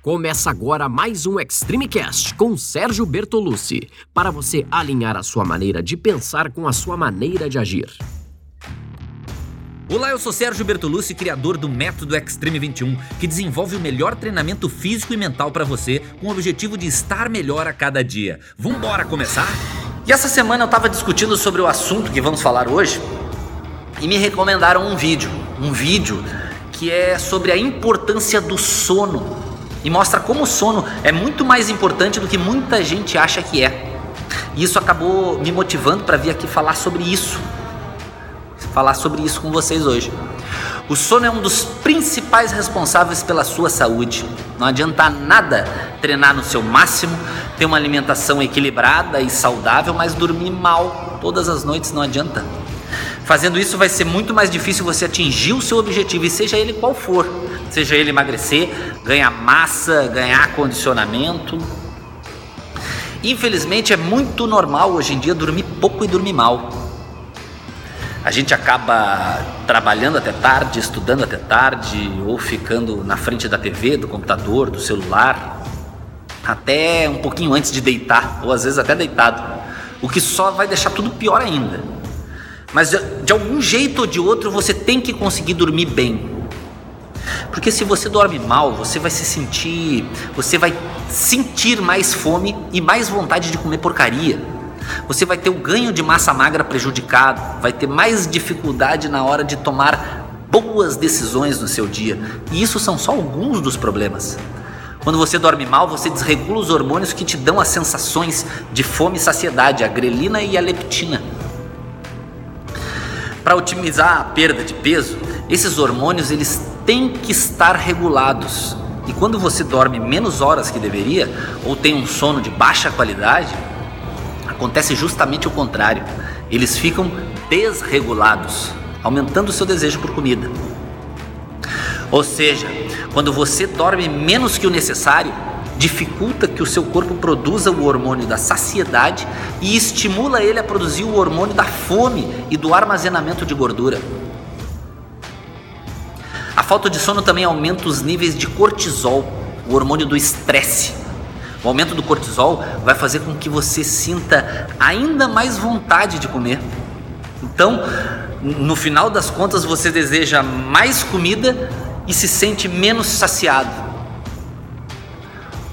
Começa agora mais um Extreme Cast com Sérgio Bertolucci, para você alinhar a sua maneira de pensar com a sua maneira de agir. Olá, eu sou Sérgio Bertolucci, criador do Método Extreme 21, que desenvolve o melhor treinamento físico e mental para você, com o objetivo de estar melhor a cada dia. Vambora começar? E essa semana eu estava discutindo sobre o assunto que vamos falar hoje e me recomendaram um vídeo, um vídeo que é sobre a importância do sono e mostra como o sono é muito mais importante do que muita gente acha que é. E isso acabou me motivando para vir aqui falar sobre isso. Falar sobre isso com vocês hoje. O sono é um dos principais responsáveis pela sua saúde. Não adianta nada treinar no seu máximo, ter uma alimentação equilibrada e saudável, mas dormir mal todas as noites não adianta. Fazendo isso vai ser muito mais difícil você atingir o seu objetivo, e seja ele qual for. Seja ele emagrecer, ganhar massa, ganhar condicionamento. Infelizmente é muito normal hoje em dia dormir pouco e dormir mal. A gente acaba trabalhando até tarde, estudando até tarde, ou ficando na frente da TV, do computador, do celular, até um pouquinho antes de deitar, ou às vezes até deitado, o que só vai deixar tudo pior ainda. Mas de, algum jeito ou de outro você tem que conseguir dormir bem. Porque se você dorme mal, você vai se sentir, você vai sentir mais fome e mais vontade de comer porcaria. Você vai ter o ganho de massa magra prejudicado, vai ter mais dificuldade na hora de tomar boas decisões no seu dia. E isso são só alguns dos problemas. Quando você dorme mal, você desregula os hormônios que te dão as sensações de fome e saciedade, a grelina e a leptina. Para otimizar a perda de peso, esses hormônios eles têm que estar regulados. E quando você dorme menos horas que deveria ou tem um sono de baixa qualidade, acontece justamente o contrário. Eles ficam desregulados, aumentando o seu desejo por comida. Ou seja, quando você dorme menos que o necessário, dificulta que o seu corpo produza o hormônio da saciedade e estimula ele a produzir o hormônio da fome e do armazenamento de gordura. A falta de sono também aumenta os níveis de cortisol, o hormônio do estresse. O aumento do cortisol vai fazer com que você sinta ainda mais vontade de comer. Então, no final das contas, você deseja mais comida e se sente menos saciado.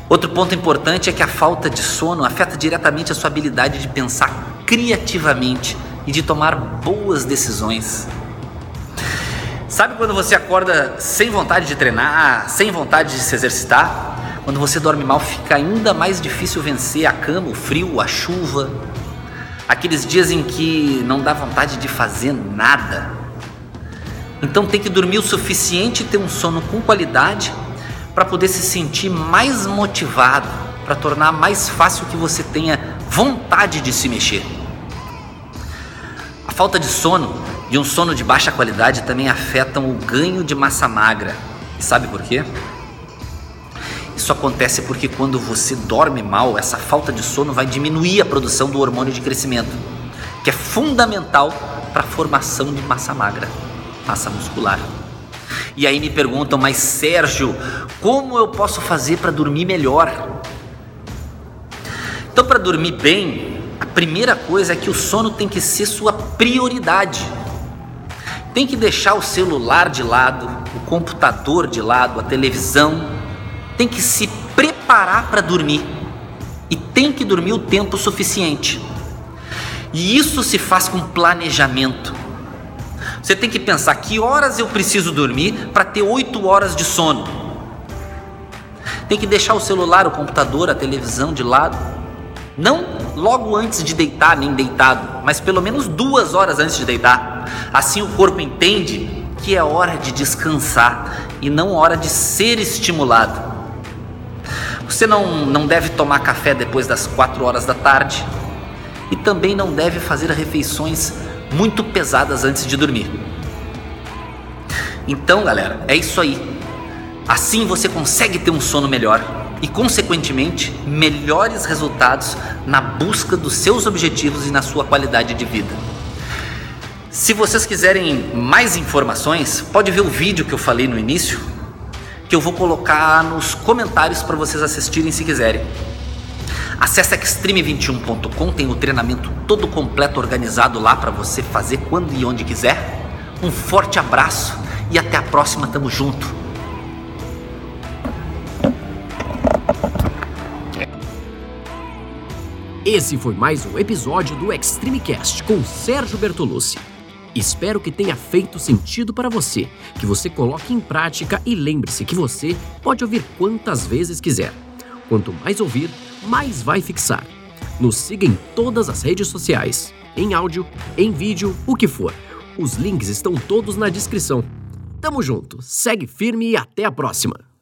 Outro ponto importante é que a falta de sono afeta diretamente a sua habilidade de pensar criativamente e de tomar boas decisões. Sabe quando você acorda sem vontade de treinar, sem vontade de se exercitar? Quando você dorme mal, fica ainda mais difícil vencer a cama, o frio, a chuva. Aqueles dias em que não dá vontade de fazer nada. Então tem que dormir o suficiente e ter um sono com qualidade para poder se sentir mais motivado, para tornar mais fácil que você tenha vontade de se mexer. A falta de sono e um sono de baixa qualidade também afetam o ganho de massa magra. E sabe por quê? Isso acontece porque quando você dorme mal, essa falta de sono vai diminuir a produção do hormônio de crescimento, que é fundamental para a formação de massa magra, massa muscular. E aí me perguntam, mas Sérgio, como eu posso fazer para dormir melhor? Então, para dormir bem, a primeira coisa é que o sono tem que ser sua prioridade. Tem que deixar o celular de lado, o computador de lado, a televisão. Tem que se preparar para dormir. E tem que dormir o tempo suficiente. E isso se faz com planejamento. Você tem que pensar que horas eu preciso dormir para ter 8 horas de sono. Tem que deixar o celular, o computador, a televisão de lado. Não logo antes de deitar, nem deitado, mas pelo menos duas horas antes de deitar. Assim o corpo entende que é hora de descansar e não hora de ser estimulado. Você não, não deve tomar café depois das 4 horas da tarde e também não deve fazer refeições muito pesadas antes de dormir. Então, galera, é isso aí. Assim você consegue ter um sono melhor e, consequentemente, melhores resultados na busca dos seus objetivos e na sua qualidade de vida. Se vocês quiserem mais informações, pode ver o vídeo que eu falei no início, que eu vou colocar nos comentários para vocês assistirem se quiserem. Acesse extreme21.com, tem o treinamento todo completo organizado lá para você fazer quando e onde quiser. Um forte abraço e até a próxima, tamo junto. Esse foi mais um episódio do Extreme Cast com Sérgio Bertolucci. Espero que tenha feito sentido para você, que você coloque em prática e lembre-se que você pode ouvir quantas vezes quiser. Quanto mais ouvir, mais vai fixar. Nos siga em todas as redes sociais, em áudio, em vídeo, o que for. Os links estão todos na descrição. Tamo junto, segue firme e até a próxima!